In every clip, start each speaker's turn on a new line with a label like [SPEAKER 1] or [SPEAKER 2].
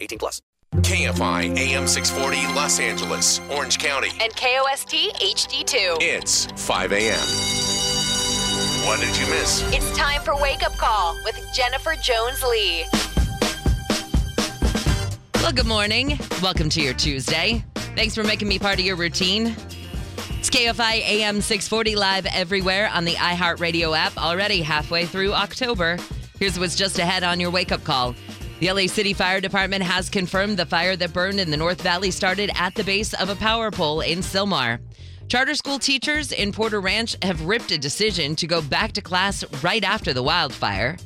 [SPEAKER 1] 18 plus.
[SPEAKER 2] KFI AM 640 Los Angeles, Orange County.
[SPEAKER 3] and KOST HD2.
[SPEAKER 2] It's 5 a.m. What did you miss?
[SPEAKER 3] It's time for Wake Up Call with Jennifer Jones Lee.
[SPEAKER 4] Well, good morning. Welcome to your Tuesday. Thanks for making me part of your routine. It's KFI AM 640 live everywhere on the iHeartRadio app, already halfway through October. Here's what's just ahead on your wake up call. The LA City Fire Department has confirmed the fire that burned in the North Valley started at the base of a power pole in Sylmar. Charter school teachers in Porter Ranch have ripped a decision to go back to class right after the wildfire.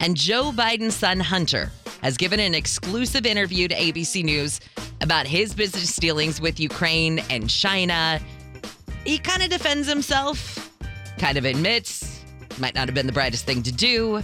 [SPEAKER 4] And Joe Biden's son Hunter has given an exclusive interview to ABC News about his business dealings with Ukraine and China. He kind of defends himself, kind of admits might not have been the brightest thing to do.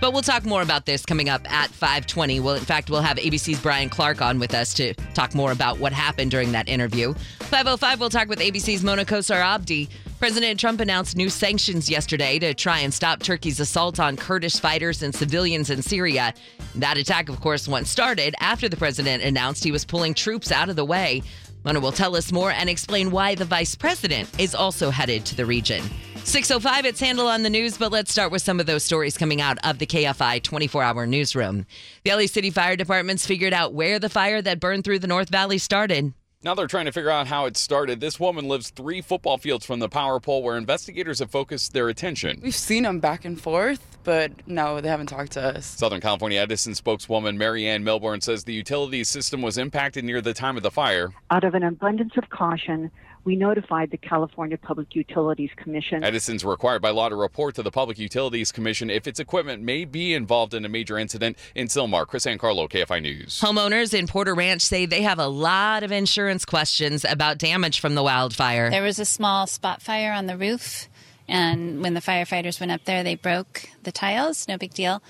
[SPEAKER 4] But we'll talk more about this coming up at 520. Well, in fact, we'll have ABC's Brian Clark on with us to talk more about what happened during that interview. 505, we'll talk with ABC's Mona Kosar Abdi. President Trump announced new sanctions yesterday to try and stop Turkey's assault on Kurdish fighters and civilians in Syria. That attack, of course, once started after the president announced he was pulling troops out of the way. Mona will tell us more and explain why the vice president is also headed to the region. 605, it's Handel on the News, but let's start with some of those stories coming out of the KFI 24 hour newsroom. The LA City Fire Department's figured out where the fire that burned through the North Valley started.
[SPEAKER 5] Now they're trying to figure out how it started. This woman lives three football fields from the power pole where investigators have focused their attention.
[SPEAKER 6] We've seen them back and forth, but no, they haven't talked to us.
[SPEAKER 5] Southern California Edison spokeswoman Marianne Milborn says the utility system was impacted near the time of the fire.
[SPEAKER 7] Out of an abundance of caution, we notified the California Public Utilities Commission.
[SPEAKER 5] Edison's required by law to report to the Public Utilities Commission if its equipment may be involved in a major incident in Sylmar. Chris Ancarlo, KFI News.
[SPEAKER 4] Homeowners in Porter Ranch say they have a lot of insurance questions about damage from the wildfire.
[SPEAKER 8] There was a small spot fire on the roof, and when the firefighters went up there, they broke the tiles. No big deal,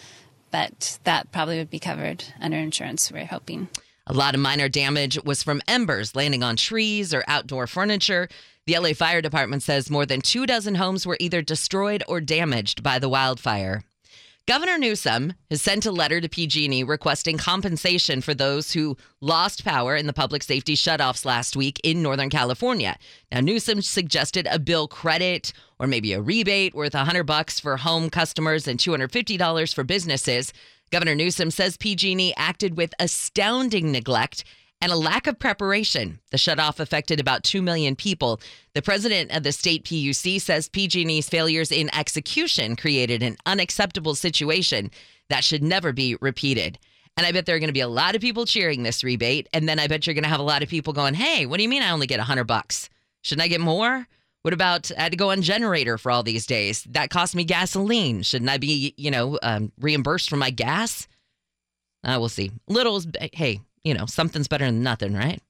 [SPEAKER 8] but that probably would be covered under insurance, we're hoping.
[SPEAKER 4] A lot of minor damage was from embers landing on trees or outdoor furniture. The LA Fire Department says more than two dozen homes were either destroyed or damaged by the wildfire. Governor Newsom has sent a letter to PG&E requesting compensation for those who lost power in the public safety shutoffs last week in Northern California. Now Newsom suggested a bill credit or maybe a rebate worth 100 bucks for home customers and $250 for businesses. Governor Newsom says PG&E acted with astounding neglect and a lack of preparation. The shutoff affected about 2 million people. The president of the state PUC says PG&E's failures in execution created an unacceptable situation that should never be repeated. And I bet there are going to be a lot of people cheering this rebate and then I bet you're going to have a lot of people going, "Hey, what do you mean I only get 100 bucks? Shouldn't I get more?" What about I had to go on generator for all these days? That cost me gasoline. Shouldn't I be, you know, um, reimbursed for my gas? Uh, we'll see. Little's, hey, you know, something's better than nothing, right?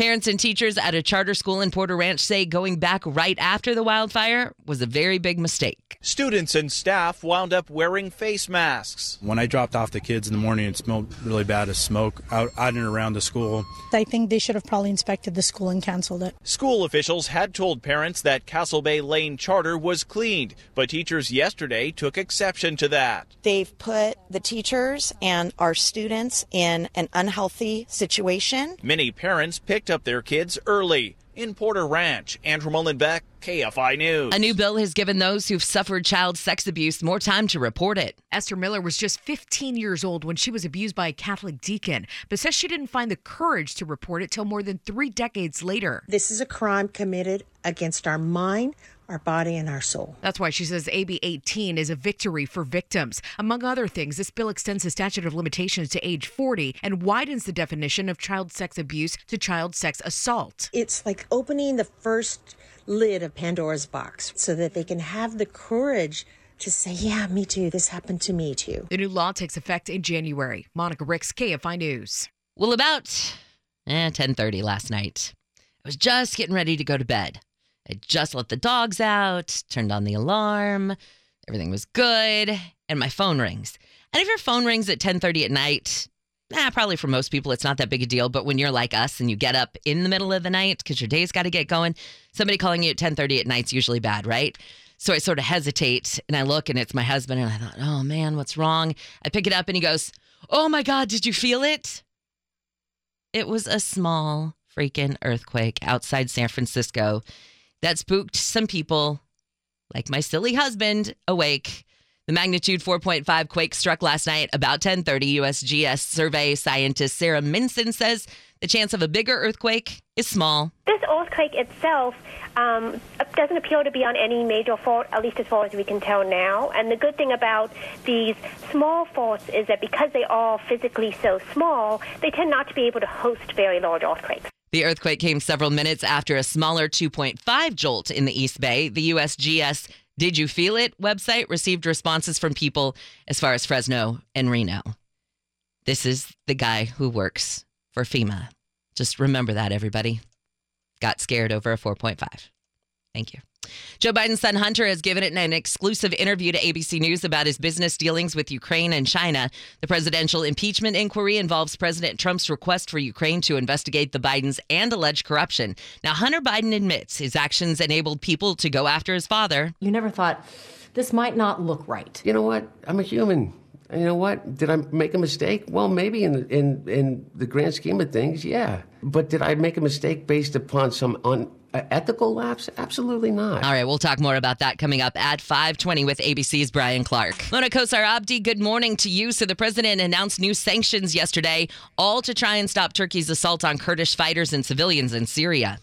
[SPEAKER 4] Parents and teachers at a charter school in Porter Ranch say going back right after the wildfire was a very big mistake.
[SPEAKER 9] Students and staff wound up wearing face masks.
[SPEAKER 10] When I dropped off the kids in the morning, it smelled really bad of smoke out, out and around the school.
[SPEAKER 11] I think they should have probably inspected the school and canceled it.
[SPEAKER 9] School officials had told parents that Castle Bay Lane Charter was cleaned, but teachers yesterday took exception to that.
[SPEAKER 12] They've put the teachers and our students in an unhealthy situation.
[SPEAKER 9] Many parents picked up their kids early. In Porter Ranch, Andrew Mollenbeck, KFI News.
[SPEAKER 4] A new bill has given those who've suffered child sex abuse more time to report it.
[SPEAKER 13] Esther Miller was just 15 years old when she was abused by a Catholic deacon, but says she didn't find the courage to report it till more than three decades later.
[SPEAKER 14] This is a crime committed against our mind, our body, and our soul.
[SPEAKER 13] That's why she says AB 18 is a victory for victims. Among other things, this bill extends the statute of limitations to age 40 and widens the definition of child sex abuse to child sex assault.
[SPEAKER 14] It's like opening the first lid of Pandora's box so that they can have the courage to say, Yeah, me too. This happened to me too.
[SPEAKER 13] The new law takes effect in January. Monica Ricks, KFI News.
[SPEAKER 4] Well, about eh, 10:30 last night, I was just getting ready to go to bed. I just let the dogs out, turned on the alarm, everything was good, and my phone rings. And if your phone rings at 10:30 at night, nah, probably for most people it's not that big a deal. But when you're like us and you get up in the middle of the night because your day's got to get going, somebody calling you at 10:30 at night's usually bad, right? So I sort of hesitate and I look and it's my husband and I thought, oh man, what's wrong? I pick it up and he goes, oh my god, did you feel it? It was a small freaking earthquake outside San Francisco that spooked some people, like my silly husband, awake. The magnitude 4.5 quake struck last night about 10:30. USGS survey scientist Sarah Minson says the chance of a bigger earthquake is small.
[SPEAKER 15] This earthquake itself um, doesn't appear to be on any major fault, at least as far as we can tell now. And the good thing about these small faults is that because they are physically so small, they tend not to be able to host very large earthquakes.
[SPEAKER 4] The earthquake came several minutes after a smaller 2.5 jolt in the East Bay. The USGS Did You Feel It website received responses from people as far as Fresno and Reno. This is the guy who works for FEMA. Just remember that, everybody. Got scared over a 4.5. Thank you. Joe Biden's son Hunter has given it an exclusive interview to ABC News about his business dealings with Ukraine and China. The presidential impeachment inquiry involves President Trump's request for Ukraine to investigate the Bidens and alleged corruption. Now, Hunter Biden admits his actions enabled people to go after his father.
[SPEAKER 16] You never thought this might not look right.
[SPEAKER 17] You know what? I'm a human. You know what? Did I make a mistake? Well, maybe in in in the grand scheme of things, yeah. But did I make a mistake based upon some un, ethical lapse? Absolutely not.
[SPEAKER 4] All right, we'll talk more about that coming up at 520 with ABC's Brian Clark. Mona Kosar Abdi, good morning to you. So the president announced new sanctions yesterday, all to try and stop Turkey's assault on Kurdish fighters and civilians in Syria.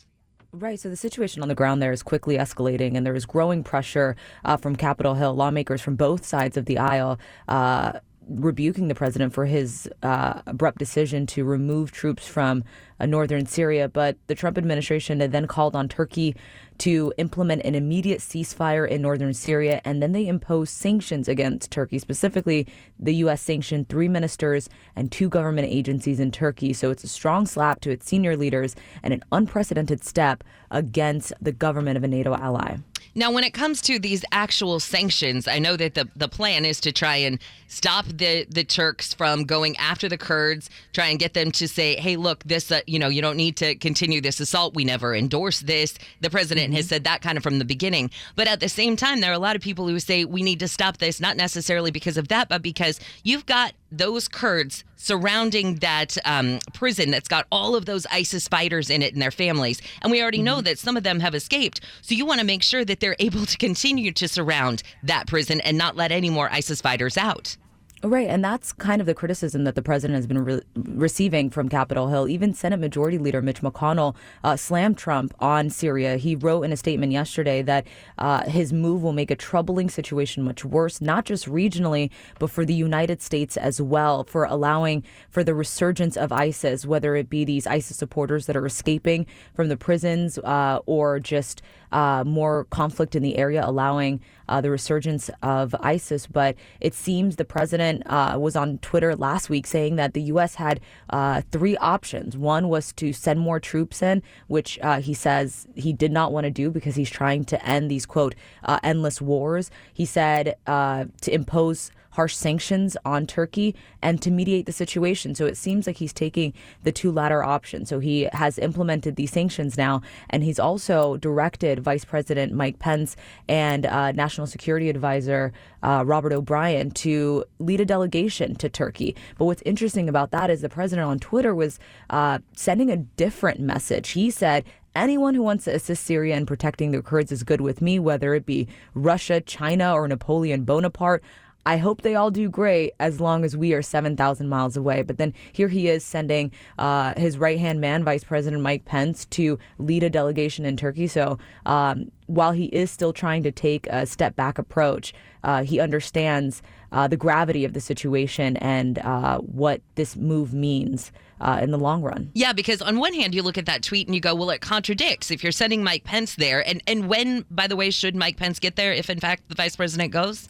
[SPEAKER 18] Right. So the situation on the ground there is quickly escalating, and there is growing pressure uh, from Capitol Hill lawmakers from both sides of the aisle. Uh, rebuking the president for his uh, abrupt decision to remove troops from northern Syria. But the Trump administration then called on Turkey to implement an immediate ceasefire in northern Syria, and then they imposed sanctions against Turkey. Specifically, the U.S. sanctioned three ministers and two government agencies in Turkey. So it's a strong slap to its senior leaders and an unprecedented step against the government of a NATO ally.
[SPEAKER 4] Now, when it comes to these actual sanctions, I know that the, the plan is to try and stop the, the Turks from going after the Kurds, try and get them to say, hey, look, this, uh, you know, you don't need to continue this assault. We never endorse this. The president has said that kind of from the beginning. But at the same time, there are a lot of people who say we need to stop this, not necessarily because of that, but because you've got those Kurds surrounding that um, prison that's got all of those ISIS fighters in it and their families. And we already know that some of them have escaped. So you want to make sure that they're able to continue to surround that prison and not let any more ISIS fighters out.
[SPEAKER 18] Right, and that's kind of the criticism that the president has been re- receiving from Capitol Hill. Even Senate Majority Leader Mitch McConnell uh, slammed Trump on Syria. He wrote in a statement yesterday that uh, his move will make a troubling situation much worse, not just regionally, but for the United States as well, for allowing for the resurgence of ISIS, whether it be these ISIS supporters that are escaping from the prisons uh, or just uh, more conflict in the area, allowing uh, the resurgence of ISIS. But it seems the president uh, was on Twitter last week saying that the U.S. had uh, three options. One was to send more troops in, which uh, he says he did not want to do because he's trying to end these, quote, uh, endless wars. He said to impose harsh sanctions on Turkey and to mediate the situation. So it seems like he's taking the two latter options. So he has implemented these sanctions now, and he's also directed Vice President Mike Pence and uh, National Security Advisor uh, Robert O'Brien to lead a delegation to Turkey. But what's interesting about that is the president on Twitter was uh, sending a different message. He said, Anyone who wants to assist Syria in protecting the Kurds is good with me, whether it be Russia, China, or Napoleon Bonaparte. I hope they all do great as long as we are 7,000 miles away. But then here he is sending uh, his right hand man, Vice President Mike Pence, to lead a delegation in Turkey. So um, while he is still trying to take a step back approach, uh, he understands uh, the gravity of the situation and uh, what this move means. Uh, in the long run.
[SPEAKER 4] Yeah, because on one hand, you look at that tweet and you go, well, it contradicts. If you're sending Mike Pence there, and, and when, by the way, should Mike Pence get there if, in fact, the vice president goes?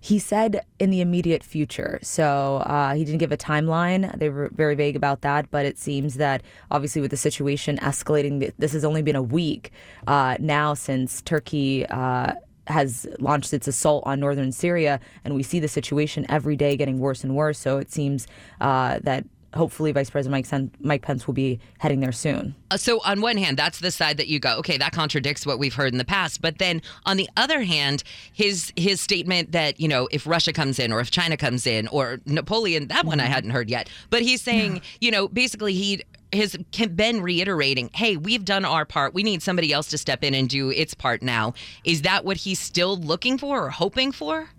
[SPEAKER 18] He said in the immediate future. So uh, he didn't give a timeline. They were very vague about that. But it seems that obviously, with the situation escalating, this has only been a week uh, now since Turkey. Uh, has launched its assault on northern Syria, and we see the situation every day getting worse and worse. So it seems uh, that hopefully Vice President Mike, Sen- Mike Pence will be heading there soon.
[SPEAKER 4] Uh, so on one hand, that's the side that you go, okay, that contradicts what we've heard in the past. But then on the other hand, his his statement that you know if Russia comes in or if China comes in or Napoleon, that one I hadn't heard yet. But he's saying, you know, basically he has been reiterating, hey, we've done our part. We need somebody else to step in and do its part now. Is that what he's still looking for or hoping for?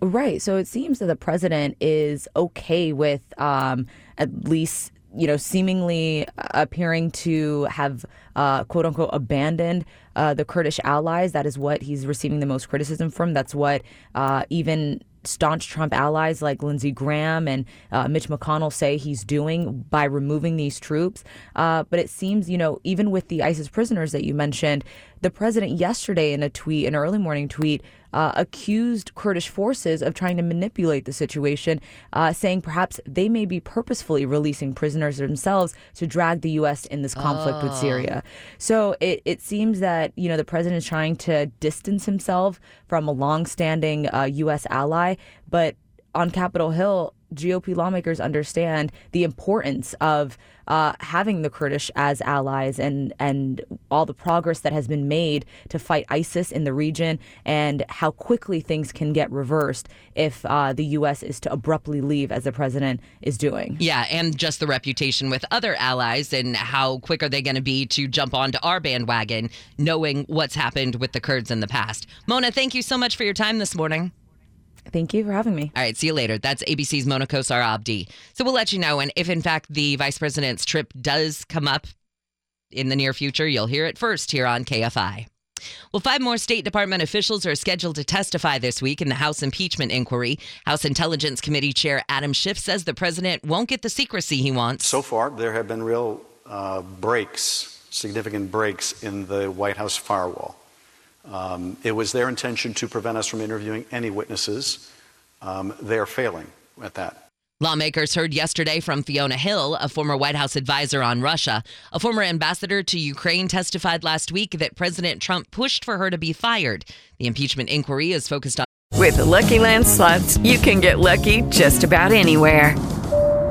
[SPEAKER 18] Right. So it seems that the president is okay with um, at least, you know, seemingly appearing to have, uh, quote unquote, abandoned uh, the Kurdish allies. That is what he's receiving the most criticism from. That's what uh, even staunch Trump allies like Lindsey Graham and uh, Mitch McConnell say he's doing by removing these troops. Uh, but it seems, you know, even with the ISIS prisoners that you mentioned, the president yesterday in a tweet, an early morning tweet, uh, accused Kurdish forces of trying to manipulate the situation, uh, saying perhaps they may be purposefully releasing prisoners themselves to drag the U.S. in this conflict
[SPEAKER 4] Oh.
[SPEAKER 18] with Syria. So it, it seems that, you know, the president is trying to distance himself from a longstanding uh, U.S. ally, but on Capitol Hill, GOP lawmakers understand the importance of uh, having the Kurdish as allies and and all the progress that has been made to fight ISIS in the region and how quickly things can get reversed if uh, the U.S. is to abruptly leave, as the president is doing.
[SPEAKER 4] Yeah, and just the reputation with other allies and how quick are they going to be to jump onto our bandwagon, knowing what's happened with the Kurds in the past. Mona, thank you so much for your time this morning.
[SPEAKER 18] Thank you for having me.
[SPEAKER 4] All right, see you later. That's ABC's Mona Kosar Abdi. So we'll let you know. And if in fact the vice president's trip does come up in the near future, you'll hear it first here on KFI. Well, five more State Department officials are scheduled to testify this week in the House impeachment inquiry. House Intelligence Committee Chair Adam Schiff says the president won't get the secrecy he wants.
[SPEAKER 19] So far, there have been real uh, breaks, significant breaks in the White House firewall. Um, it was their intention to prevent us from interviewing any witnesses. Um, they are failing at that.
[SPEAKER 4] Lawmakers heard yesterday from Fiona Hill, a former White House advisor on Russia. A former ambassador to Ukraine testified last week that President Trump pushed for her to be fired. The impeachment inquiry is focused on.
[SPEAKER 20] With the Lucky Land slots, you can get lucky just about anywhere.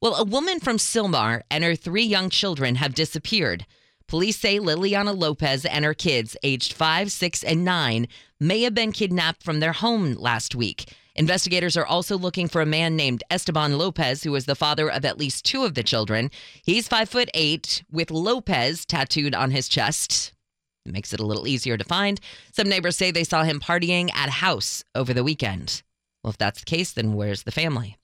[SPEAKER 4] Well, a woman from Sylmar and her three young children have disappeared. Police say Liliana Lopez and her kids, aged five, six, and nine, may have been kidnapped from their home last week. Investigators are also looking for a man named Esteban Lopez, who is the father of at least two of the children. He's five foot eight, with Lopez tattooed on his chest. It makes it a little easier to find. Some neighbors say they saw him partying at a house over the weekend. Well, if that's the case, then where's the family?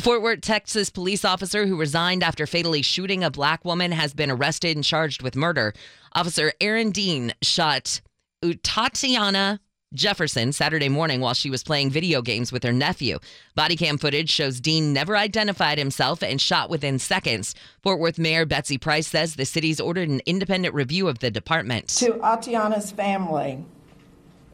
[SPEAKER 4] Fort Worth, Texas police officer who resigned after fatally shooting a black woman has been arrested and charged with murder. Officer Aaron Dean shot Tatiana Jefferson Saturday morning while she was playing video games with her nephew. Body cam footage shows Dean never identified himself and shot within seconds. Fort Worth Mayor Betsy Price says the city's ordered an independent review of the department.
[SPEAKER 21] To Atiana's family,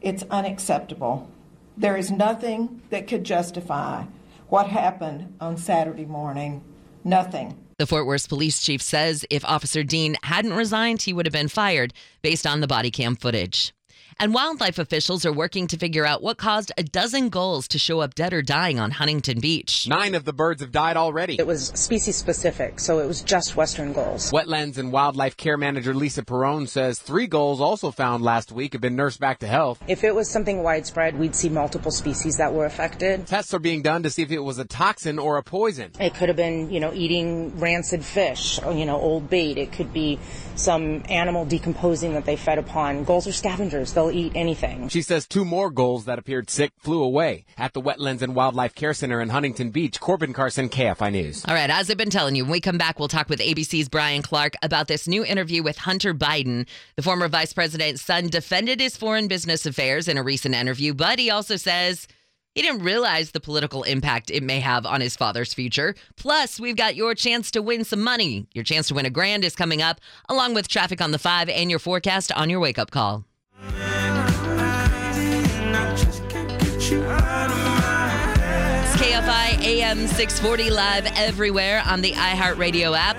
[SPEAKER 21] it's unacceptable. There is nothing that could justify what happened on Saturday morning. Nothing.
[SPEAKER 4] The Fort Worth police chief says if Officer Dean hadn't resigned, he would have been fired based on the body cam footage. And wildlife officials are working to figure out what caused a dozen gulls to show up dead or dying on Huntington Beach.
[SPEAKER 22] Nine of the birds have died already.
[SPEAKER 23] It was species specific, so it was just western gulls.
[SPEAKER 22] Wetlands and Wildlife Care Manager Lisa Perrone says three gulls also found last week have been nursed back to health.
[SPEAKER 23] If it was something widespread, we'd see multiple species that were affected.
[SPEAKER 22] Tests are being done to see if it was a toxin or a poison.
[SPEAKER 23] It could have been, you know, eating rancid fish, or, you know, old bait. It could be some animal decomposing that they fed upon. Gulls are scavengers. They'll they'll eat anything.
[SPEAKER 22] She says two more gulls that appeared sick flew away at the Wetlands and Wildlife Care Center in Huntington Beach. Corbin Carson, KFI News.
[SPEAKER 4] All right, as I've been telling you, when we come back, we'll talk with ABC's Brian Clark about this new interview with Hunter Biden. The former vice president's son defended his foreign business affairs in a recent interview, but he also says he didn't realize the political impact it may have on his father's future. Plus, we've got your chance to win some money. Your chance to win a grand is coming up, along with traffic on the five and your forecast on your wake up call. KFI AM 640 live everywhere on the iHeartRadio app.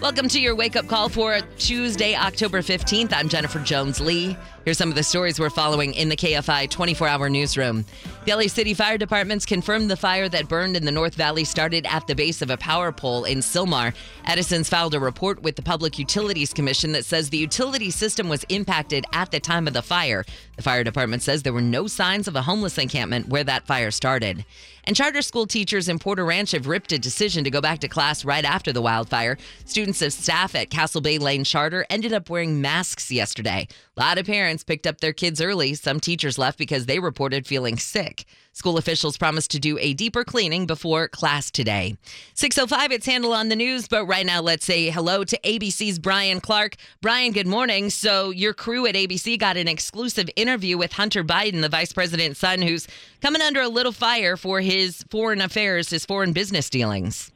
[SPEAKER 4] Welcome to your wake up call for Tuesday, October 15th. I'm Jennifer Jones Lee. Here's some of the stories we're following in the KFI 24 hour newsroom. The LA City Fire Department's confirmed the fire that burned in the North Valley started at the base of a power pole in Sylmar. Edison's filed a report with the Public Utilities Commission that says the utility system was impacted at the time of the fire. The fire department says there were no signs of a homeless encampment where that fire started. And charter school teachers in Porter Ranch have ripped a decision to go back to class right after the wildfire. Students and staff at Castle Bay Lane Charter ended up wearing masks yesterday. A lot of parents picked up their kids early. Some teachers left because they reported feeling sick. School officials promised to do a deeper cleaning before class today. 605, it's Handel on the News, but right now let's say hello to ABC's Brian Clark. Brian, good morning. So, your crew at ABC got an exclusive interview with Hunter Biden, the vice president's son, who's coming under a little fire for his foreign affairs, his foreign business dealings.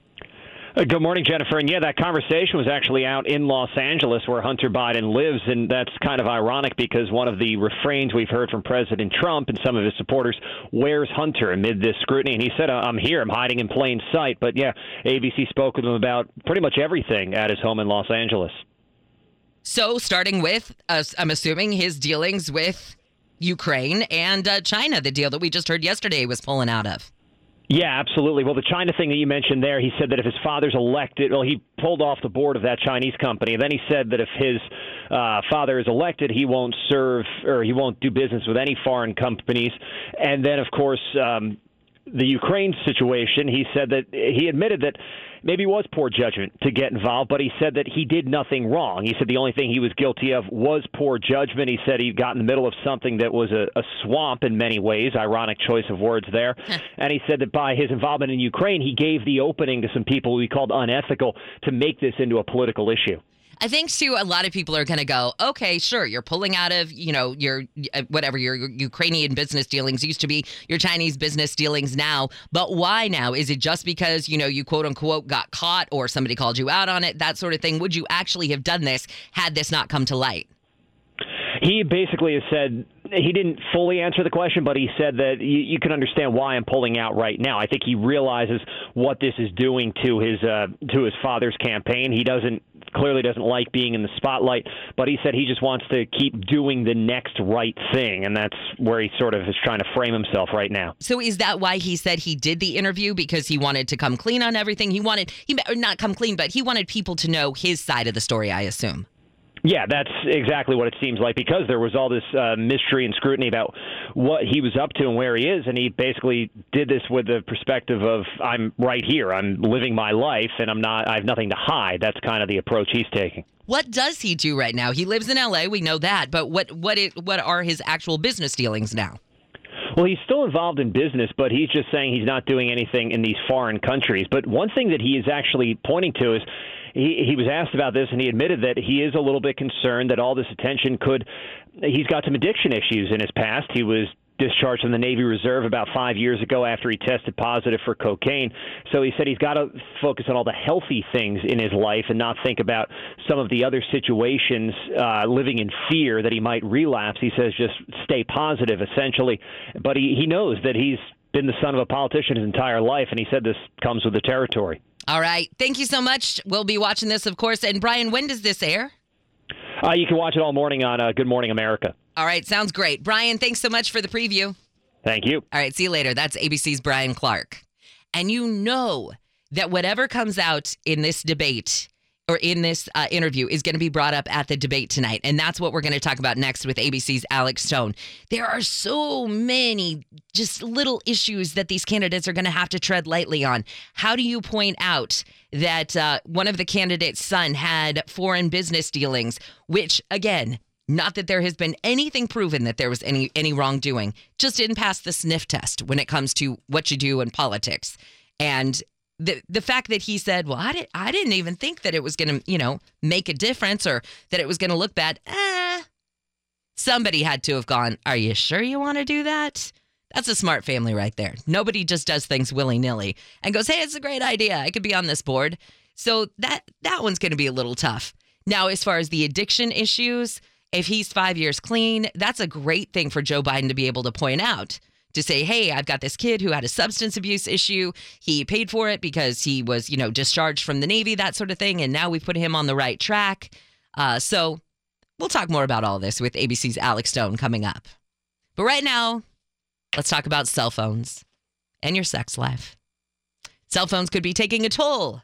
[SPEAKER 24] Uh, Good morning, Jennifer. And yeah, that conversation was actually out in Los Angeles where Hunter Biden lives. And that's kind of ironic because one of the refrains we've heard from President Trump and some of his supporters, where's Hunter amid this scrutiny? And he said, I'm here, I'm hiding in plain sight. But yeah, ABC spoke with him about pretty much everything at his home in Los Angeles.
[SPEAKER 4] So, starting with, uh, I'm assuming his dealings with Ukraine and uh, China, the deal that we just heard yesterday was pulling out of.
[SPEAKER 24] Yeah, absolutely. Well, the China thing that you mentioned there, he said that if his father's elected, well, he pulled off the board of that Chinese company. And then he said that if his uh, father is elected, he won't serve or he won't do business with any foreign companies. And then, of course, um, the Ukraine situation, he said that he admitted that maybe it was poor judgment to get involved, but he said that he did nothing wrong. He said the only thing he was guilty of was poor judgment. He said he got in the middle of something that was a, a swamp in many ways, ironic choice of words there. and he said that by his involvement in Ukraine, he gave the opening to some people he called unethical to make this into a political issue.
[SPEAKER 4] I think too, a lot of people are going to go, okay, sure, you're pulling out of, you know, your uh, whatever your Ukrainian business dealings used to be your Chinese business dealings now, but why now? Is it just because you know you quote unquote got caught or somebody called you out on it, that sort of thing? Would you actually have done this had this not come to light?
[SPEAKER 24] He basically has said he didn't fully answer the question, but he said that you, you can understand why I'm pulling out right now. I think he realizes what this is doing to his uh, to his father's campaign. He doesn't clearly doesn't like being in the spotlight, but he said he just wants to keep doing the next right thing, and that's where he sort of is trying to frame himself right now.
[SPEAKER 4] So is that why he said he did the interview because he wanted to come clean on everything? He wanted he not come clean, but he wanted people to know his side of the story. I assume.
[SPEAKER 24] Yeah, that's exactly what it seems like because there was all this uh, mystery and scrutiny about what he was up to and where he is, and he basically did this with the perspective of I'm right here, I'm living my life, and I'm not, I have nothing to hide. That's kind of the approach he's taking.
[SPEAKER 4] What does he do right now? He lives in LA, we know that, but what what it, what are his actual business dealings now?
[SPEAKER 24] Well, he's still involved in business, but he's just saying he's not doing anything in these foreign countries. But one thing that he is actually pointing to is he, he was asked about this, and he admitted that he is a little bit concerned that all this attention could. He's got some addiction issues in his past. He was discharged from the Navy Reserve about five years ago after he tested positive for cocaine. So he said he's got to focus on all the healthy things in his life and not think about some of the other situations, uh, living in fear that he might relapse. He says just stay positive, essentially. But he, he knows that he's been the son of a politician his entire life, and he said this comes with the territory.
[SPEAKER 4] All right. Thank you so much. We'll be watching this, of course. And Brian, when does this air?
[SPEAKER 24] Uh, you can watch it all morning on uh, Good Morning America.
[SPEAKER 4] All right. Sounds great. Brian, thanks so much for the preview.
[SPEAKER 24] Thank you.
[SPEAKER 4] All right. See you later. That's ABC's Brian Clark. And you know that whatever comes out in this debate or in this uh, interview is going to be brought up at the debate tonight. And that's what we're going to talk about next with ABC's Alex Stone. There are so many just little issues that these candidates are going to have to tread lightly on. How do you point out that uh, one of the candidates' son had foreign business dealings, which, again, Not that there has been anything proven that there was any any wrongdoing. Just didn't pass the sniff test when it comes to what you do in politics. And the the fact that he said, "Well, I didn't I didn't even think that it was going to, you know, make a difference or that it was going to look bad." Eh. Somebody had to have gone, "Are you sure you want to do that?" That's a smart family right there. Nobody just does things willy-nilly and goes, "Hey, it's a great idea. I could be on this board." So that that one's going to be a little tough. Now, as far as the addiction issues, if he's 5 years clean, that's a great thing for Joe Biden to be able to point out to say, hey, I've got this kid who had a substance abuse issue. He paid for it because he was, you know, discharged from the Navy, that sort of thing. And now we've put him on the right track. Uh, so we'll talk more about all this with ABC's Alex Stone coming up. But right now, let's talk about cell phones and your sex life. Cell phones could be taking a toll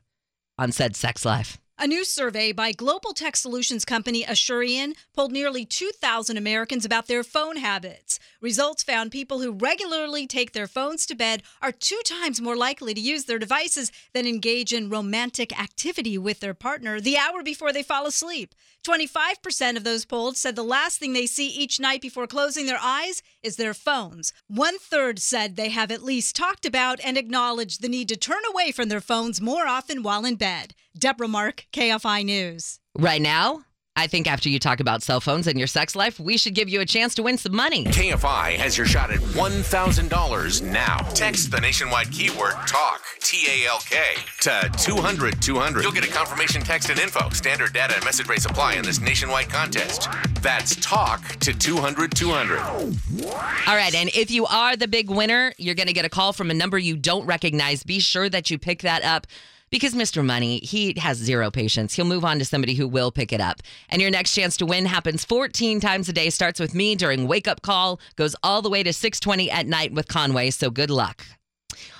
[SPEAKER 4] on said sex life.
[SPEAKER 25] A new survey by global tech solutions company Asurion polled nearly 2,000 Americans about their phone habits. Results found people who regularly take their phones to bed are two times more likely to use their devices than engage in romantic activity with their partner the hour before they fall asleep. 25% of those polled said the last thing they see each night before closing their eyes is their phones. One third said they have at least talked about and acknowledged the need to turn away from their phones more often while in bed. Deborah Mark, KFI News.
[SPEAKER 4] Right now, I think after you talk about cell phones and your sex life, we should give you a chance to win some money.
[SPEAKER 26] KFI has your shot at $1,000 now. Text the nationwide keyword TALK, T A L K, to 200 200. You'll get a confirmation text and info. Standard data and message rates apply in this nationwide contest. That's TALK to 200 200.
[SPEAKER 4] All right, and if you are the big winner, you're going to get a call from a number you don't recognize. Be sure that you pick that up because Mr. Money, he has zero patience. He'll move on to somebody who will pick it up. And your next chance to win happens 14 times a day, starts with me during wake up call, goes all the way to 620 at night with Conway. So good luck.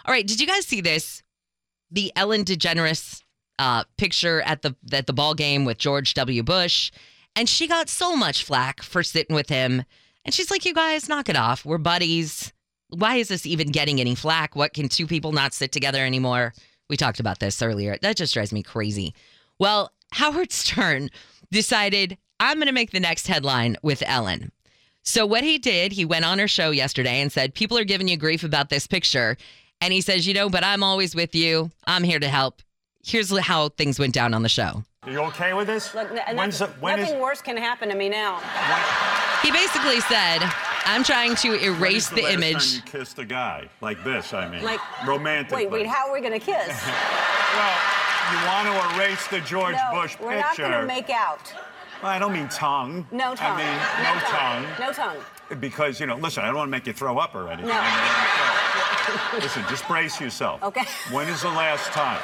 [SPEAKER 4] All right, did you guys see this? The Ellen DeGeneres uh, picture at the at the ball game with George W. Bush, and she got so much flack for sitting with him. And she's like, "You guys, knock it off. We're buddies. Why is this even getting any flack? What can two people not sit together anymore?" We talked about this earlier. That just drives me crazy. Well, Howard Stern decided I'm going to make the next headline with Ellen. So, what he did, he went on her show yesterday and said, People are giving you grief about this picture. And he says, You know, but I'm always with you. I'm here to help. Here's how things went down on the show.
[SPEAKER 27] Are you okay with this?
[SPEAKER 28] Look, n-
[SPEAKER 27] When's
[SPEAKER 28] nothing,
[SPEAKER 27] the- when is-
[SPEAKER 28] nothing worse can happen to me now.
[SPEAKER 4] He basically said, I'm trying to
[SPEAKER 27] When is
[SPEAKER 4] erase
[SPEAKER 27] the,
[SPEAKER 4] the,
[SPEAKER 27] last
[SPEAKER 4] image.
[SPEAKER 27] Time you kissed a guy like this, I mean,
[SPEAKER 28] Like,
[SPEAKER 27] romantically.
[SPEAKER 28] Wait, wait, how are we going to kiss?
[SPEAKER 27] well, you want to erase the George
[SPEAKER 28] no,
[SPEAKER 27] Bush
[SPEAKER 28] we're not
[SPEAKER 27] picture.
[SPEAKER 28] going to make out.
[SPEAKER 27] Well, I don't mean tongue.
[SPEAKER 28] No tongue.
[SPEAKER 27] I mean no, tongue.
[SPEAKER 28] No tongue.
[SPEAKER 27] Because you know, listen, I don't want to make you throw up or anything.
[SPEAKER 28] No.
[SPEAKER 27] listen, just brace yourself.
[SPEAKER 28] Okay.
[SPEAKER 27] When is the last time?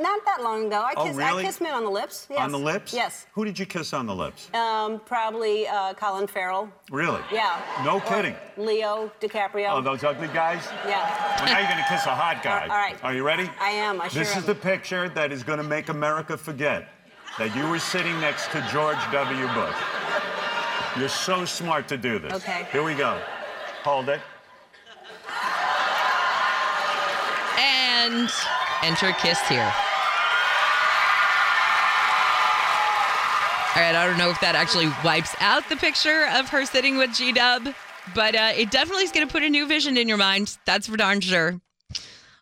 [SPEAKER 28] Not that long ago. I
[SPEAKER 27] Oh,
[SPEAKER 28] kissed,
[SPEAKER 27] really?
[SPEAKER 28] I kissed men on the lips. Yes.
[SPEAKER 27] On the lips?
[SPEAKER 28] Yes.
[SPEAKER 27] Who did you kiss on the lips?
[SPEAKER 28] Um, probably uh, Colin Farrell.
[SPEAKER 27] Really?
[SPEAKER 28] Yeah.
[SPEAKER 27] No
[SPEAKER 28] Or
[SPEAKER 27] kidding.
[SPEAKER 28] Leo DiCaprio.
[SPEAKER 27] Oh, those ugly guys?
[SPEAKER 28] Yeah.
[SPEAKER 27] Well, now you're going to kiss a hot guy.
[SPEAKER 28] All right.
[SPEAKER 27] Are you ready?
[SPEAKER 28] I am. I sure
[SPEAKER 27] This is
[SPEAKER 28] am.
[SPEAKER 27] the picture that is going to make America forget that you were sitting next to George W. Bush. You're so smart to do this.
[SPEAKER 28] Okay.
[SPEAKER 27] Here we go. Hold it.
[SPEAKER 4] And enter kiss here. All right, I don't know if that actually wipes out the picture of her sitting with G Dub, but uh, it definitely is going to put a new vision in your mind. That's for darn sure.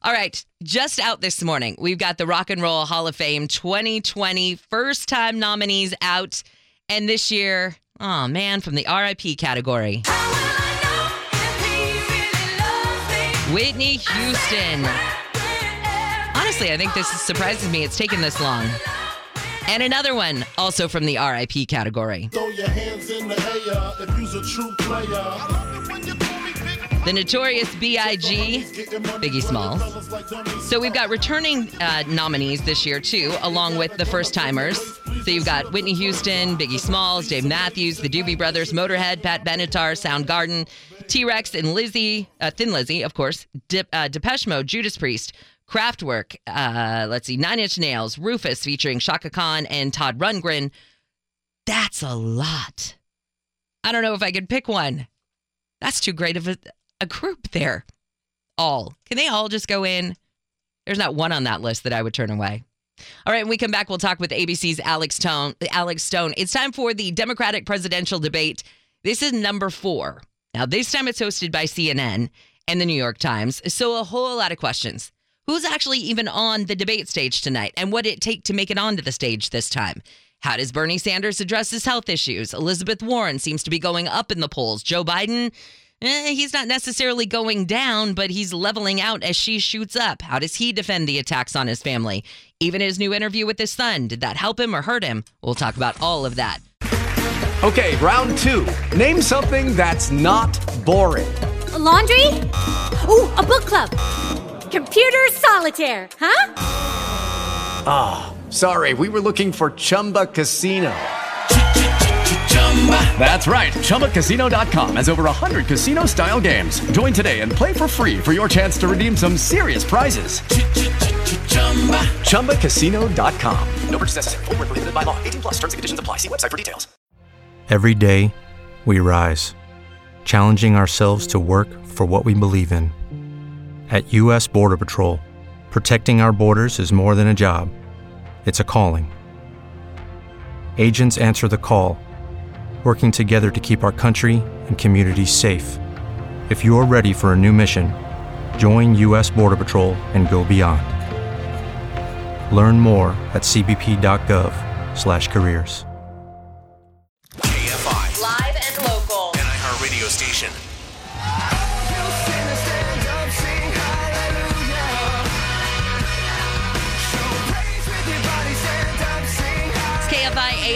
[SPEAKER 4] All right, just out this morning, we've got the Rock and Roll Hall of Fame 2020 first time nominees out. And this year, oh man, from the RIP category Whitney Houston. Honestly, I think this surprises me. It's taken this long. And another one, also from the RIP category.
[SPEAKER 29] Throw your hands in the air if you's a true player.
[SPEAKER 4] The Notorious B.I.G., Biggie Smalls. So we've got returning uh, nominees this year, too, along with the first timers. So you've got Whitney Houston, Biggie Smalls, Dave Matthews, the Doobie Brothers, Motorhead, Pat Benatar, Soundgarden, T Rex, and Lizzie, uh, Thin Lizzy, of course, Dip, uh, Depeche Mode, Judas Priest, Kraftwerk, uh, let's see, Nine Inch Nails, Rufus featuring Chaka Khan and Todd Rundgren. That's a lot. I don't know if I could pick one. That's too great of a, a group there. All. Can they all just go in? There's not one on that list that I would turn away. All right, when we come back, we'll talk with ABC's Alex Stone. Alex Stone. It's time for the Democratic presidential debate. This is number four. Now, this time it's hosted by CNN and the New York Times. So a whole lot of questions. Who's actually even on the debate stage tonight, and what it take to make it onto the stage this time? How does Bernie Sanders address his health issues? Elizabeth Warren seems to be going up in the polls. Joe Biden, eh, he's not necessarily going down, but he's leveling out as she shoots up. How does he defend the attacks on his family? Even his new interview with his son, did that help him or hurt him? We'll talk about all of that.
[SPEAKER 30] Okay, round two. Name something that's not boring.
[SPEAKER 31] A laundry? Ooh, a book club. Computer solitaire, huh?
[SPEAKER 30] Ah, oh, sorry, we were looking for Chumba Casino. That's right. ChumbaCasino.com has over 100 casino style games. Join today and play for free for your chance to redeem some serious prizes. ChumbaCasino.com. No purchase necessary. Full prohibited by law. 18 plus terms and conditions apply. See website for details.
[SPEAKER 32] Every day, we rise, challenging ourselves to work for what we believe in. At U.S. Border Patrol, protecting our borders is more than a job, it's a calling. Agents answer the call, working together to keep our country and communities safe. If you are ready for a new mission, join U.S. Border Patrol and go beyond. Learn more at cbp.gov/careers.
[SPEAKER 26] KFI.
[SPEAKER 4] Live and local.
[SPEAKER 26] An iHeart radio station.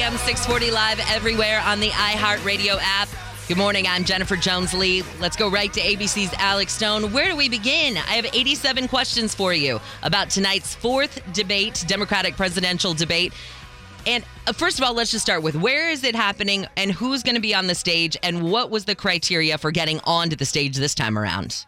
[SPEAKER 4] AM 640 live everywhere on the iHeartRadio app. Good morning. I'm Jennifer Jones Lee. Let's go right to ABC's Alex Stone. Where do we begin? I have 87 questions for you about tonight's fourth debate, Democratic presidential debate. And uh, first of all, let's just start with where is it happening and who's going to be on the stage and what was the criteria for getting onto the stage this time around?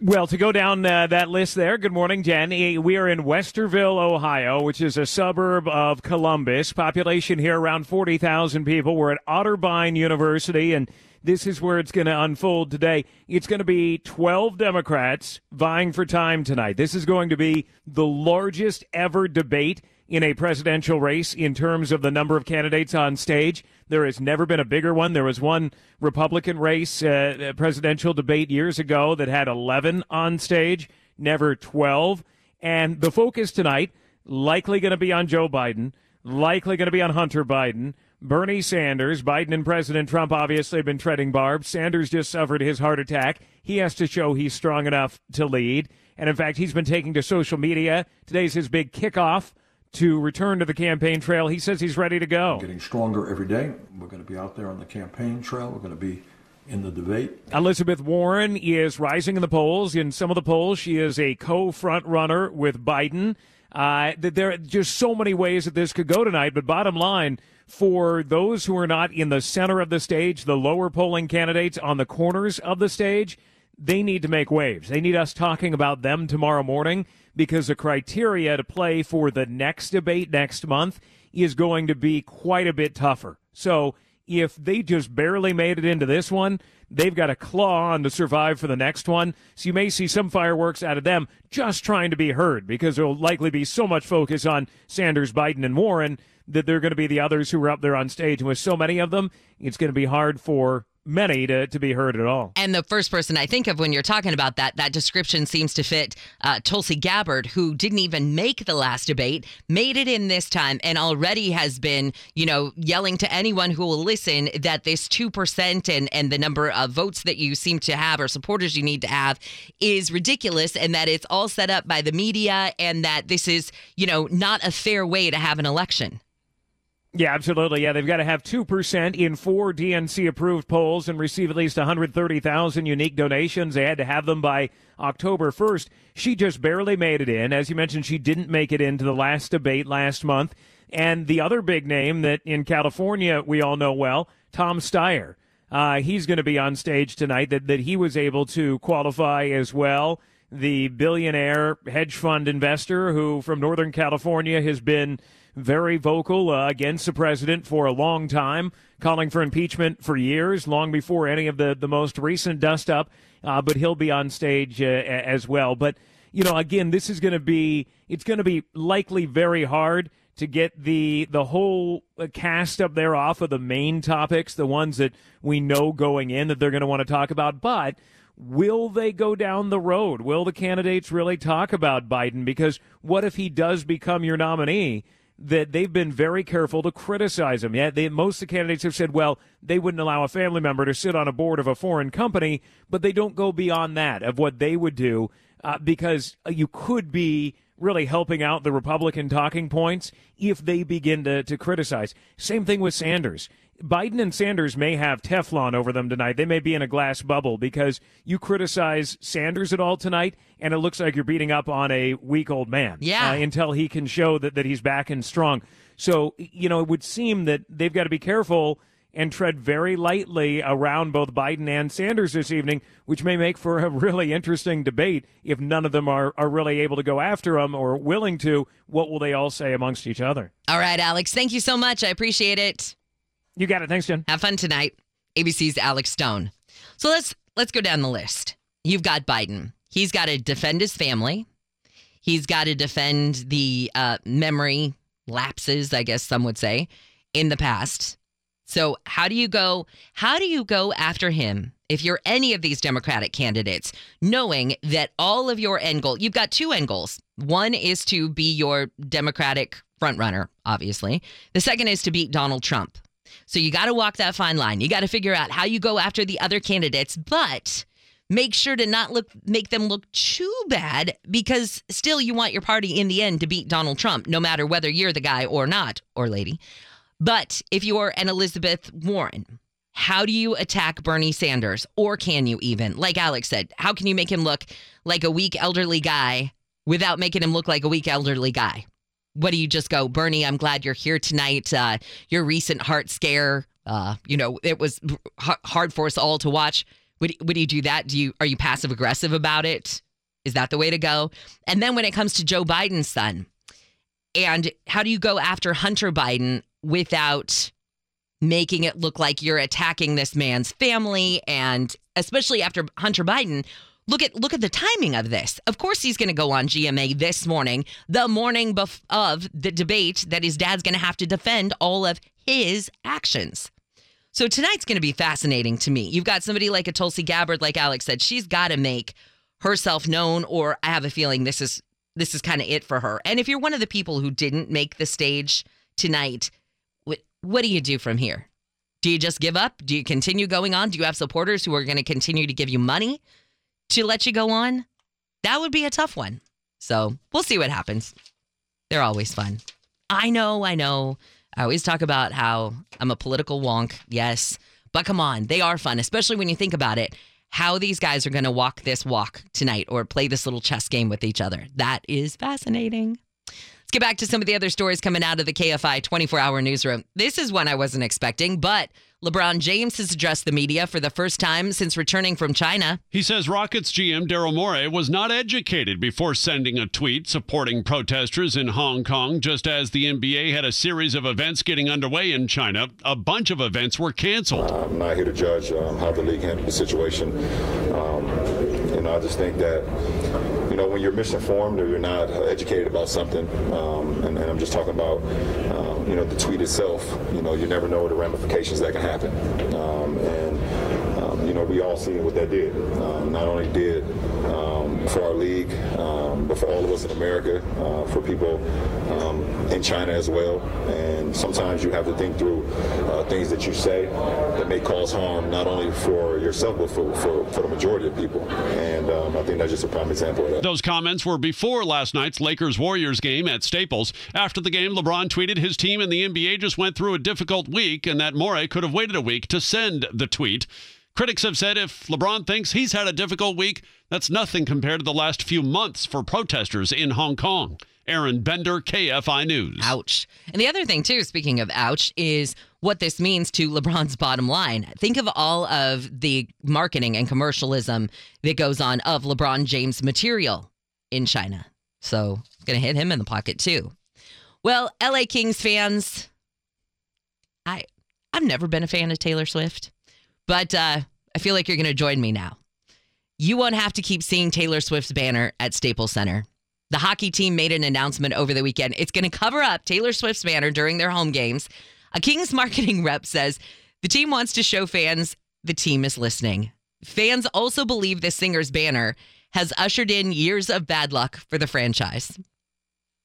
[SPEAKER 33] Well, to go down uh, that list there, good morning, Jen. We are in Westerville, Ohio, which is a suburb of Columbus. Population here around 40,000 people. We're at Otterbein University, and this is where it's going to unfold today. It's going to be 12 Democrats vying for time tonight. This is going to be the largest ever debate in a presidential race in terms of the number of candidates on stage. There has never been a bigger one. There was one Republican race, uh, presidential debate years ago that had 11 on stage, never 12. And the focus tonight likely going to be on Joe Biden, likely going to be on Hunter Biden. Bernie Sanders, Biden and President Trump obviously have been treading barbs. Sanders just suffered his heart attack. He has to show he's strong enough to lead. And in fact, he's been taking to social media. Today's his big kickoff to return to the campaign trail. He says he's ready to go.
[SPEAKER 34] Getting stronger every day. We're going to be out there on the campaign trail. We're going to be in the debate.
[SPEAKER 33] Elizabeth Warren is rising in the polls. In some of the polls, she is a co front runner with Biden. Uh, there are just so many ways that this could go tonight. But bottom line, for those who are not in the center of the stage, the lower polling candidates on the corners of the stage, they need to make waves. They need us talking about them tomorrow morning because the criteria to play for the next debate next month is going to be quite a bit tougher. So if they just barely made it into this one, they've got a claw on to survive for the next one. So you may see some fireworks out of them just trying to be heard because there will likely be so much focus on Sanders, Biden, and Warren that they're going to be the others who are up there on stage. And with so many of them, it's going to be hard for many to, to be heard at all.
[SPEAKER 4] And the first person I think of when you're talking about that, that description seems to fit uh, Tulsi Gabbard, who didn't even make the last debate, made it in this time, and already has been, you know, yelling to anyone who will listen that this 2% and, and the number of votes that you seem to have or supporters you need to have is ridiculous and that it's all set up by the media and that this is, you know, not a fair way to have an election.
[SPEAKER 33] Yeah, absolutely. Yeah, they've got to have 2% in four DNC approved polls and receive at least 130,000 unique donations. They had to have them by October 1st. She just barely made it in. As you mentioned, she didn't make it into the last debate last month. And the other big name that in California we all know well, Tom Steyer. Uh, he's going to be on stage tonight, that, that he was able to qualify as well. The billionaire hedge fund investor who from Northern California has been very vocal uh, against the president for a long time, calling for impeachment for years, long before any of the, the most recent dust up. Uh, but he'll be on stage uh, as well. But you know, again, this is going to be it's going to be likely very hard to get the the whole uh, cast up there off of the main topics, the ones that we know going in that they're going to want to talk about, but will they go down the road? Will the candidates really talk about Biden? Because what if he does become your nominee? That they've been very careful to criticize him. Yeah, they, most of the candidates have said, well, they wouldn't allow a family member to sit on a board of a foreign company, but they don't go beyond that of what they would do uh, because you could be really helping out the Republican talking points if they begin to, to criticize. Same thing with Sanders. Biden and Sanders may have Teflon over them tonight. They may be in a glass bubble because you criticize Sanders at all tonight, and it looks like you're beating up on a weak old man.
[SPEAKER 4] Yeah.
[SPEAKER 33] Uh, until he can show that, that he's back and strong. So, you know, it would seem that they've got to be careful and tread very lightly around both Biden and Sanders this evening, which may make for a really interesting debate if none of them are, are really able to go after him or willing to. What will they all say amongst each other?
[SPEAKER 4] All right, Alex. Thank you so much. I appreciate it.
[SPEAKER 33] You got it. Thanks, Jen.
[SPEAKER 4] Have fun tonight. ABC's Alex Stone. So let's let's go down the list. You've got Biden. He's got to defend his family. He's got to defend the uh, memory lapses, I guess some would say, in the past. So how do you go? How do you go after him if you're any of these Democratic candidates, knowing that all of your end goal, you've got two end goals. One is to be your Democratic frontrunner, obviously. The second is to beat Donald Trump. So you got to walk that fine line. You got to figure out how you go after the other candidates, but make sure to not look make them look too bad because still you want your party in the end to beat Donald Trump no matter whether you're the guy or not or lady. But if you're an Elizabeth Warren, how do you attack Bernie Sanders or can you even? Like Alex said, how can you make him look like a weak elderly guy without making him look like a weak elderly guy? What do you just go, Bernie? I'm glad you're here tonight. Uh, your recent heart scare, uh, you know, it was hard for us all to watch. Would, would you do that? Do you are you passive aggressive about it? Is that the way to go? And then when it comes to Joe Biden's son, and how do you go after Hunter Biden without making it look like you're attacking this man's family, and especially after Hunter Biden Look at look at the timing of this. Of course, he's going to go on GMA this morning, the morning bef- of the debate that his dad's going to have to defend all of his actions. So tonight's going to be fascinating to me. You've got somebody like a Tulsi Gabbard, like Alex said, she's got to make herself known, or I have a feeling this is this is kind of it for her. And if you're one of the people who didn't make the stage tonight, what what do you do from here? Do you just give up? Do you continue going on? Do you have supporters who are going to continue to give you money? To let you go on, that would be a tough one. So we'll see what happens. They're always fun. I know, I know. I always talk about how I'm a political wonk. Yes. But come on, they are fun, especially when you think about it. How these guys are going to walk this walk tonight or play this little chess game with each other. That is fascinating. Let's get back to some of the other stories coming out of the KFI 24 hour newsroom. This is one I wasn't expecting, but LeBron James has addressed the media for the first time since returning from China.
[SPEAKER 35] He says Rockets GM Daryl Morey was not educated before sending a tweet supporting protesters in Hong Kong. Just as the NBA had a series of events getting underway in China, a bunch of events were canceled.
[SPEAKER 36] I'm not here to judge um, how the league handled the situation. Um, you know, I just think that you know, when you're misinformed or you're not educated about something, um, and, and, I'm just talking about, um, you know, the tweet itself, you know, you never know the ramifications that can happen. Um, and, um, you know, we all seen what that did. Um, not only did um, for our league, but for all of us in America, uh, for people in China as well. And sometimes you have to think through uh, things that you say that may cause harm not only for yourself, but for, for, for the majority of people. And I think that's just a prime example of that.
[SPEAKER 35] Those comments were before last night's Lakers Warriors game at Staples. After the game, LeBron tweeted his team and the NBA just went through a difficult week and that Morey could have waited a week to send the tweet. Critics have said if LeBron thinks he's had a difficult week, that's nothing compared to the last few months for protesters in Hong Kong. Aaron Bender, KFI News.
[SPEAKER 4] Ouch. And the other thing, too, speaking of ouch, is what this means to LeBron's bottom line. Think of all of the marketing and commercialism that goes on of LeBron James material in China. So going to hit him in the pocket, too. Well, LA Kings fans, I I've never been a fan of Taylor Swift, but uh, I feel like you're going to join me now. You won't have to keep seeing Taylor Swift's banner at Staples Center. The hockey team made an announcement over the weekend. It's going to cover up Taylor Swift's banner during their home games. A Kings marketing rep says the team wants to show fans the team is listening. Fans also believe the singer's banner has ushered in years of bad luck for the franchise.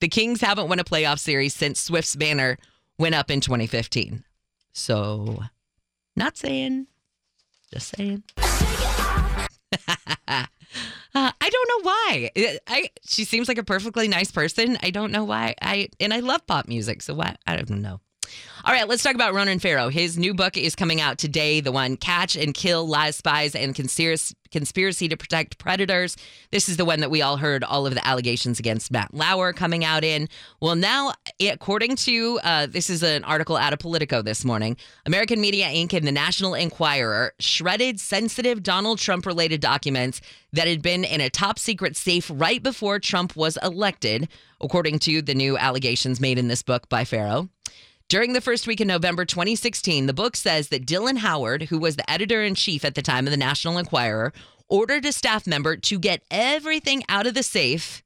[SPEAKER 4] The Kings haven't won a playoff series since Swift's banner went up in 2015. So, not saying, just saying. Uh, I don't know why. I, she seems like a perfectly nice person. I don't know why. I and I love pop music, so why I don't know. All right, let's talk about Ronan Farrow. His new book is coming out today, the one Catch and Kill Lies, Spies, and Conspiracy, to Protect Predators. This is the one that we all heard all of the allegations against Matt Lauer coming out in. Well, now, according to uh, this is an article out of Politico this morning, American Media Inc. and the National Enquirer shredded sensitive Donald Trump related documents that had been in a top secret safe right before Trump was elected, according to the new allegations made in this book by Farrow. During the first week in November 2016, the book says that Dylan Howard, who was the editor in chief at the time of the National Enquirer, ordered a staff member to get everything out of the safe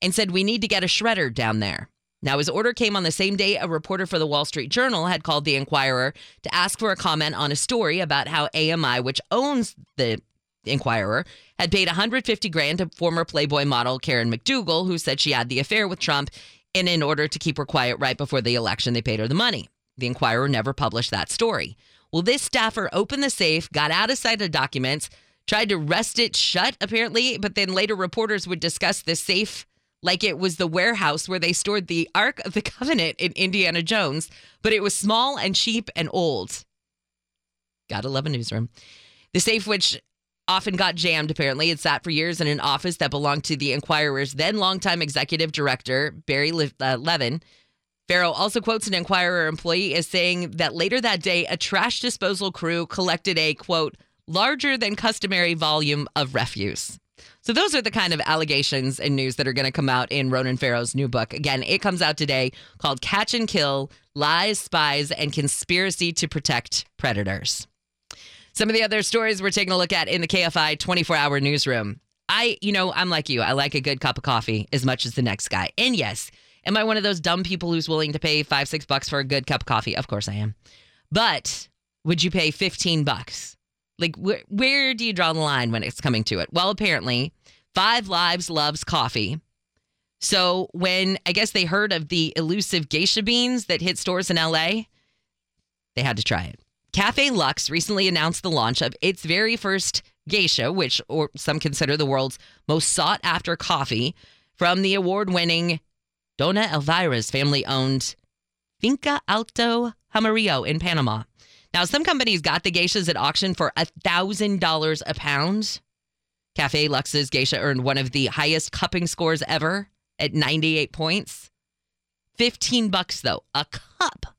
[SPEAKER 4] and said, We need to get a shredder down there. Now, his order came on the same day a reporter for the Wall Street Journal had called the Enquirer to ask for a comment on a story about how AMI, which owns the Enquirer, had paid 150 grand to former Playboy model Karen McDougal, who said she had the affair with Trump and in order to keep her quiet right before the election, they paid her the money. The Enquirer never published that story. Well, this staffer opened the safe, got out of sight of documents, tried to wrest it shut, apparently, but then later reporters would discuss the safe like it was the warehouse where they stored the Ark of the Covenant in Indiana Jones, but it was small and cheap and old. Gotta love a newsroom. The safe, which often got jammed, apparently. It sat for years in an office that belonged to the Enquirer's then longtime executive director, Barry Le- uh, Levin. Farrow also quotes an Enquirer employee as saying that later that day, a trash disposal crew collected a, quote, larger than customary volume of refuse. So those are the kind of allegations and news that are going to come out in Ronan Farrow's new book. Again, it comes out today called Catch and Kill Lies, Spies, and Conspiracy to Protect Predators. Some of the other stories we're taking a look at in the KFI 24 hour newsroom. I, you know, I'm like you. I like a good cup of coffee as much as the next guy. And yes, am I one of those dumb people who's willing to pay five, six bucks for a good cup of coffee? Of course I am. But would you pay 15 bucks? Like, wh- where do you draw the line when it's coming to it? Well, apparently, Five Lives loves coffee. So when I guess they heard of the elusive geisha beans that hit stores in LA, they had to try it. Cafe Lux recently announced the launch of its very first geisha, which or some consider the world's most sought after coffee, from the award winning Dona Elvira's family owned Finca Alto Jaramillo in Panama. Now, some companies got the geishas at auction for $1,000 a pound. Cafe Lux's geisha earned one of the highest cupping scores ever at 98 points. 15 bucks, though, a cup.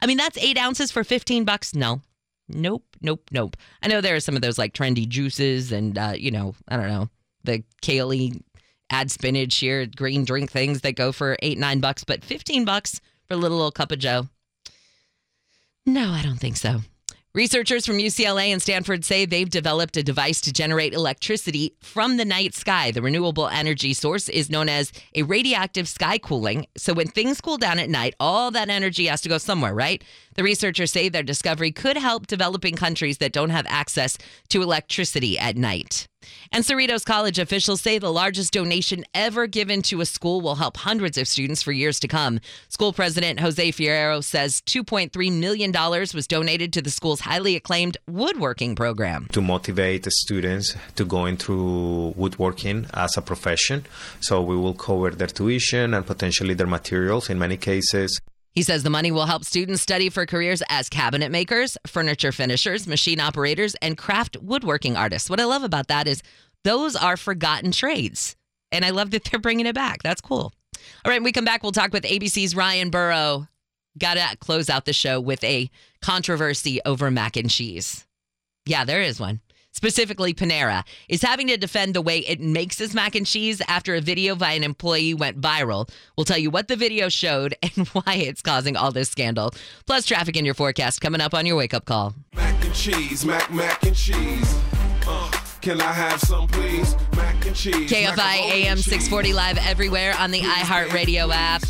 [SPEAKER 4] I mean, that's eight ounces for 15 bucks. No, nope, nope, nope. I know there are some of those like trendy juices and, uh, you know, I don't know, the Kaylee add spinach here, green drink things that go for eight, nine bucks, but 15 bucks for a little old cup of Joe. No, I don't think so. Researchers from UCLA and Stanford say they've developed a device to generate electricity from the night sky. The renewable energy source is known as a radiative sky cooling. So when things cool down at night, all that energy has to go somewhere, right? The researchers say their discovery could help developing countries that don't have access to electricity at night. And Cerritos College officials say the largest donation ever given to a school will help hundreds of students for years to come. School president Jose Fierro says $2.3 million was donated to the school's highly acclaimed woodworking program.
[SPEAKER 37] To motivate the students to go into woodworking as a profession. So we will cover their tuition and potentially their materials in many cases.
[SPEAKER 4] He says the money will help students study for careers as cabinet makers, furniture finishers, machine operators, and craft woodworking artists. What I love about that is those are forgotten trades. And I love that they're bringing it back. That's cool. All right, when we come back, we'll talk with ABC's Ryan Burrow. Got to close out the show with a controversy over mac and cheese. Yeah, there is one specifically Panera, is having to defend the way it makes its mac and cheese after a video by an employee went viral. We'll tell you what the video showed and why it's causing all this scandal. Plus, traffic in your forecast coming up on your wake up call.
[SPEAKER 38] Mac and cheese, mac, mac and cheese. Uh. Can I have some, please? Mac and cheese.
[SPEAKER 4] KFI AM 640 live everywhere on the iHeartRadio app.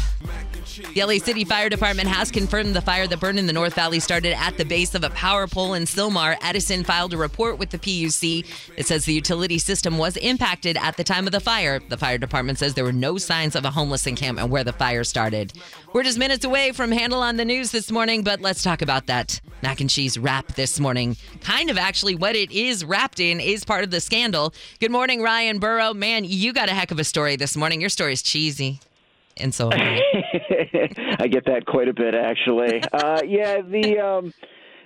[SPEAKER 4] The LA City Fire Department has confirmed the fire that burned in the North Valley started at the base of a power pole in Sylmar. Edison filed a report with the PUC. It says the utility system was impacted at the time of the fire. The fire department says there were no signs of a homeless encampment where the fire started. We're just minutes away from Handel on the News this morning, but let's talk about that mac and cheese wrap this morning. Kind of actually what it is wrapped in is part of the scandal. Good morning, Ryan Burrow. Man, you got a heck of a story this morning. Your story is cheesy. And so
[SPEAKER 39] I get that quite a bit, actually. Uh, yeah, the um,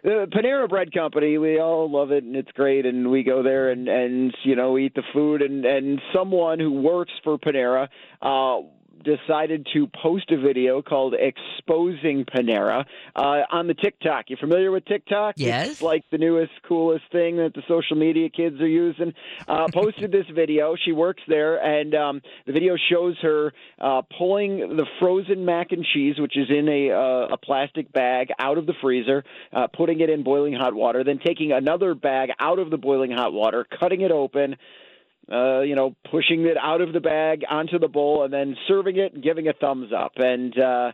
[SPEAKER 39] the Panera Bread Company, we all love it and it's great, and we go there and and you know eat the food, and and someone who works for Panera. Uh, decided to post a video called "Exposing Panera" uh, on the TikTok. You familiar with TikTok?
[SPEAKER 4] Yes.
[SPEAKER 39] It's like the newest, coolest thing that the social media kids are using. Uh, posted this video. She works there, and um, the video shows her uh, pulling the frozen mac and cheese, which is in a uh, a plastic bag, out of the freezer, uh, putting it in boiling hot water, then taking another bag out of the boiling hot water, cutting it open uh, you know, pushing it out of the bag onto the bowl and then serving it and giving a thumbs up. And uh,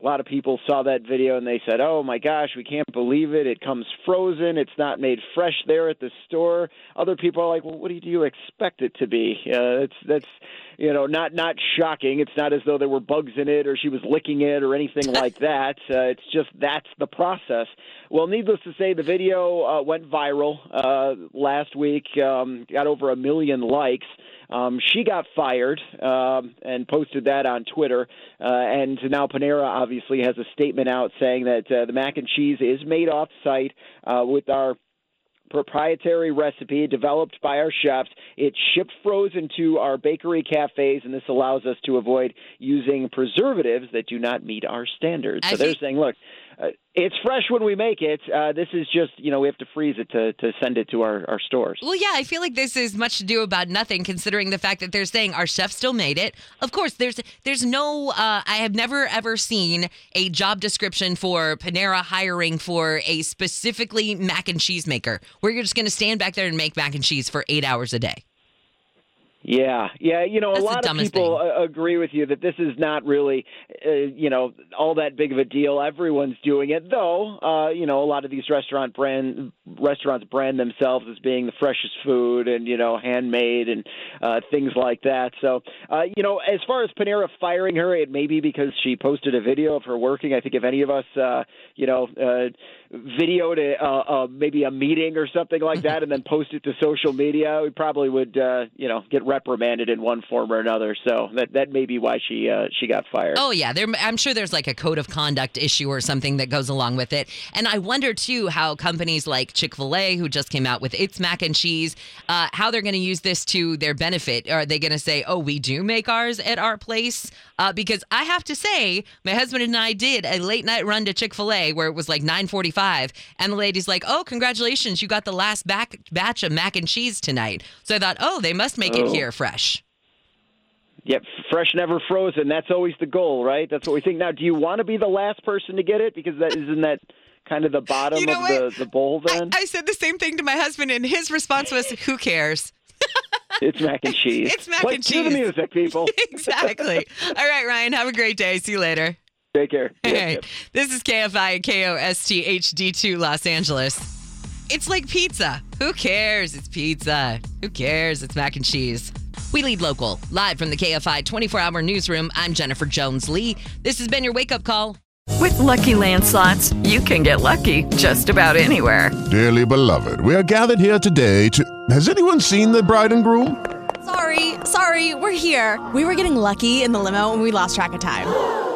[SPEAKER 39] a lot of people saw that video and they said, "Oh my gosh, we can't believe it! It comes frozen. It's not made fresh there at the store." Other people are like, "Well, what do you expect it to be?" Uh, it's that's you know not not shocking. It's not as though there were bugs in it or she was licking it or anything like that. Uh, it's just that's the process. Well, needless to say, the video uh, went viral uh, last week. Um, got over a million likes. Um, she got fired um, and posted that on Twitter. Uh, and now Panera obviously has a statement out saying that uh, the mac and cheese is made off site uh, with our proprietary recipe developed by our chefs. It's shipped frozen to our bakery cafes, and this allows us to avoid using preservatives that do not meet our standards. So they're saying, look, uh, it's fresh when we make it. Uh, this is just, you know, we have to freeze it to, to send it to our, our stores.
[SPEAKER 4] Well, yeah, I feel like this is much to do about nothing, considering the fact that they're saying our chef still made it. Of course, there's there's no. Uh, I have never ever seen a job description for Panera hiring for a specifically mac and cheese maker, where you're just going to stand back there and make mac and cheese for eight hours a day.
[SPEAKER 39] Yeah, yeah. You know,
[SPEAKER 4] That's
[SPEAKER 39] a lot of people uh, agree with you that this is not really, uh, you know, all that big of a deal. Everyone's doing it, though. Uh, you know, a lot of these restaurant brand restaurants brand themselves as being the freshest food and you know handmade and uh, things like that. So, uh, you know, as far as Panera firing her, it may be because she posted a video of her working. I think if any of us, uh, you know. Uh, videoed a, uh, uh, maybe a meeting or something like that and then post it to social media, we probably would, uh, you know, get reprimanded in one form or another. So that that may be why she uh, she got fired.
[SPEAKER 4] Oh yeah, there, I'm sure there's like a code of conduct issue or something that goes along with it. And I wonder too how companies like Chick Fil A, who just came out with its mac and cheese, uh, how they're going to use this to their benefit. Are they going to say, "Oh, we do make ours at our place"? Uh, because I have to say, my husband and I did a late night run to Chick Fil A where it was like 9:45, and the lady's like, "Oh, congratulations, you got the last back batch of mac and cheese tonight." So I thought, "Oh, they must make it
[SPEAKER 39] Oh.
[SPEAKER 4] here fresh."
[SPEAKER 39] Yep, fresh, never frozen. That's always the goal, right? That's what we think. Now, do you want to be the last person to get it? Because that isn't that kind of the bottom
[SPEAKER 4] You know
[SPEAKER 39] of the, the bowl. Then
[SPEAKER 4] I said the same thing to my husband, and his response was, "Who cares?"
[SPEAKER 39] it's mac and cheese.
[SPEAKER 4] It's mac
[SPEAKER 39] Play-
[SPEAKER 4] and
[SPEAKER 39] cue the music, people.
[SPEAKER 4] exactly. All right, Ryan. Have a great day. See you later.
[SPEAKER 39] Take care.
[SPEAKER 4] Hey, this is KFI and KOST HD2 Los Angeles. It's like pizza. Who cares? It's pizza. Who cares? It's mac and cheese. We lead local. Live from the KFI 24 hour newsroom, I'm Jennifer Jones Lee. This has been your wake up call.
[SPEAKER 20] With Lucky Land slots, you can get lucky just about anywhere.
[SPEAKER 40] Dearly beloved, we are gathered here today to. Has anyone seen the bride and groom?
[SPEAKER 41] Sorry, sorry, we're here. We were getting lucky in the limo and we lost track of time.